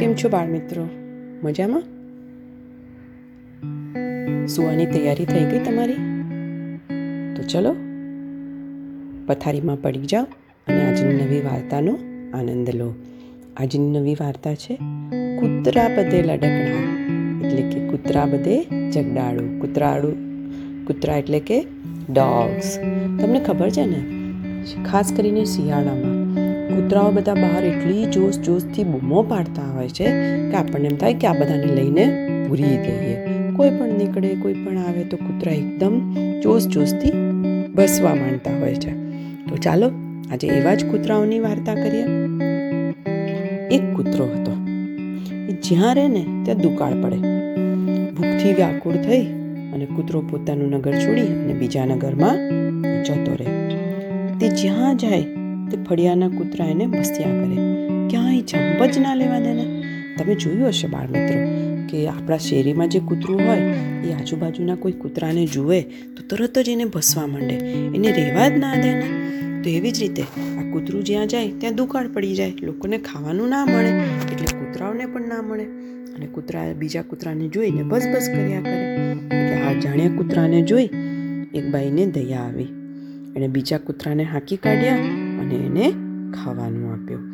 કેમ છો બાળ મિત્રો? મજામાં? સુવાની તૈયારી થઈ ગઈ તમારી? તો ચલો, પથારીમાં પડી જાઓ અને આજની નવી વાર્તાનો આનંદ લો. આજની નવી વાર્તા છે, કૂતરા બધે લડકણા, એટલે કે કૂતરા બધે જગડાળું. કૂતરાળું, કૂતરા એટલે કે ડોગ્સ તમને ખબર છે ને? ખાસ કરીને શિયાળામાં. કૂતરાઓ બધા બહાર એટલી જોશ જોશથી બૂમો પાડતા હોય છે કે આપણને એમ થાય કે આ બધાને લઈને પૂરી દઈએ. કોઈ પણ નીકળે, કોઈ પણ આવે તો કૂતરા એકદમ જોશ જોશથી બસવા માંડતા હોય છે. તો ચાલો, આજે એવા જ કૂતરાઓની વાર્તા કરીએ. એક કૂતરો હતો. એ જ્યાં રહે ને ત્યાં દુકાળ પડે. ભૂખથી વ્યાકુળ થઈ અને કૂતરો પોતાનું નગર છોડી અને બીજા નગરમાં જતો રહે. તે જ્યાં જાય તે ફળિયાના કૂતરા એને મસ્તિયા કરે. ક્યાંય જંપ જ ના લેવા દેને. તમે જોયું હશે બાળ મિત્રો કે આપણા શેરીમાં જે કૂતરું હોય, એ આજુબાજુના કોઈ કૂતરાને જુએ તો તરત જ એને ભસવા માંડે. એને રહેવા જ ના દેને. તો એવી જ રીતે આ કૂતરું જ્યાં જાય, ત્યાં દુકાળ પડી જાય. લોકોને ખાવાનું ના મળે, એટલે કૂતરાઓને પણ ના મળે. અને કૂતરા બીજા કૂતરાને જોઈને બસ બસ કર્યા કરે. એટલે આ જાણ્યા કૂતરાને જોઈ એક બાઈને દયા આવી. એણે બીજા કૂતરાને હાંકી કાઢ્યા. અને એને ખાવાનું આપ્યું.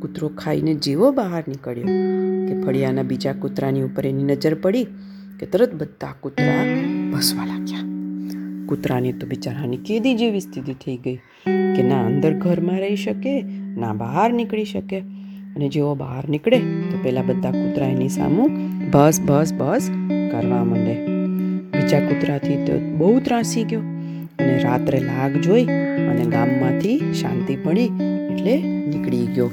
કૂતરો ખાઈને જેવો બહાર નીકળ્યો કે ફળિયાના બીજા કૂતરાની ઉપર એની નજર પડી કે તરત બધા કૂતરા ભસવા લાગ્યા. કૂતરાની તો બિચારાની કેદી જેવી સ્થિતિ થઈ ગઈ કે ના અંદર ઘરમાં રહી શકે, ના બહાર નીકળી શકે. અને જેવો બહાર નીકળે તો પહેલાં બધા કૂતરા એની સામું બસ બસ બસ કરવા માંડે. બીજા કૂતરાથી તો બહુ ત્રાસી ગયો. અને રાત્રે લાગ જોઈ અને ગામમાંથી શાંતિ પડી એટલે નીકળી ગયો.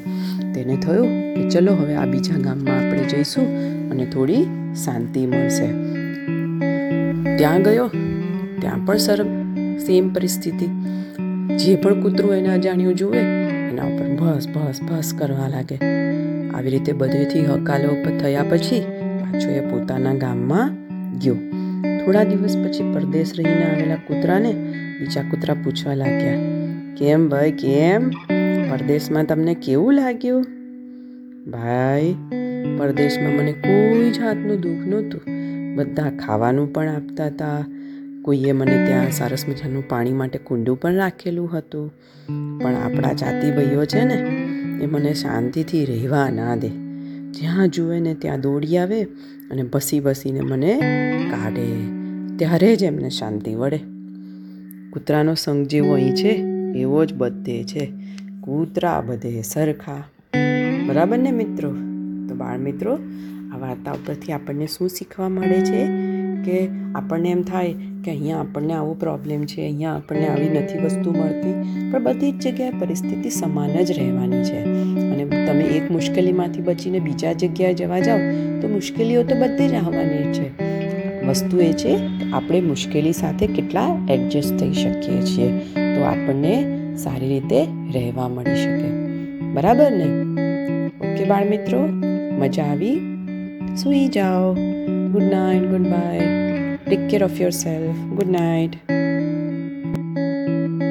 તેને થયું કે ચલો હવે આ બીજા ગામમાં આપણે જઈશું અને થોડી શાંતિ મળશે. ત્યાં ગયો, ત્યાં પણ સર સેમ પરિસ્થિતિ. જે પણ કૂતરું એને અજાણ્યું જુએ, એના ઉપર ભસ ભસ ભસ કરવા લાગે. આવી રીતે બધેથી હકાલો થયા પછી પાછો એ પોતાના ગામમાં ગયો. થોડા દિવસ પછી પરદેશ રહીને આવેલા કૂતરાને બીજા કૂતરા પૂછવા લાગ્યા, કેમ ભાઈ, કેમ? પરદેશમાં તમને કેવું લાગ્યું? ભાઈ, પરદેશમાં મને કોઈ જાતનું દુઃખ નહોતું. બધા ખાવાનું પણ આપતા હતા કોઈએ મને ત્યાં સરસ મજાનું પાણી માટે કુંડું પણ રાખેલું હતું. પણ આપણા જાતિ ભાઈઓ છે ને, એ મને શાંતિથી રહેવા ના દે. જ્યાં જુએ ને ત્યાં દોડી આવે અને બસી બસીને મને કાઢે. ત્યારે જ એમને શાંતિ વળે. કૂતરાનો સંગ જેવો અહીં છે, એવો જ બધે છે. કૂતરા બધે સરખા. બરાબર ને મિત્રો? તો બાળ મિત્રો આ વાર્તા ઉપરથી આપણને શું શીખવા મળે છે? કે આપણને એમ થાય કે અહીંયા આપણને આવો પ્રોબ્લેમ છે, અહીંયા આપણને આવી નથી વસ્તુ મળતી, પણ બધી જ જગ્યાએ પરિસ્થિતિ સમાન જ રહેવાની છે. અને તમે એક મુશ્કેલીમાંથી બચીને બીજા જગ્યાએ જવા જાઓ, તો મુશ્કેલીઓ તો બધી જ આવવાની છે. વસ્તુ એ છે આપણે મુશ્કેલી સાથે કેટલા એડજસ્ટ થઈ શકીએ છીએ તો આપણને સારી રીતે રહેવા મળી શકે. બરાબર ને? ઓકે બાળ મિત્રો મજા આવી? સુઈ જાઓ. Good night good bye take care of yourself good night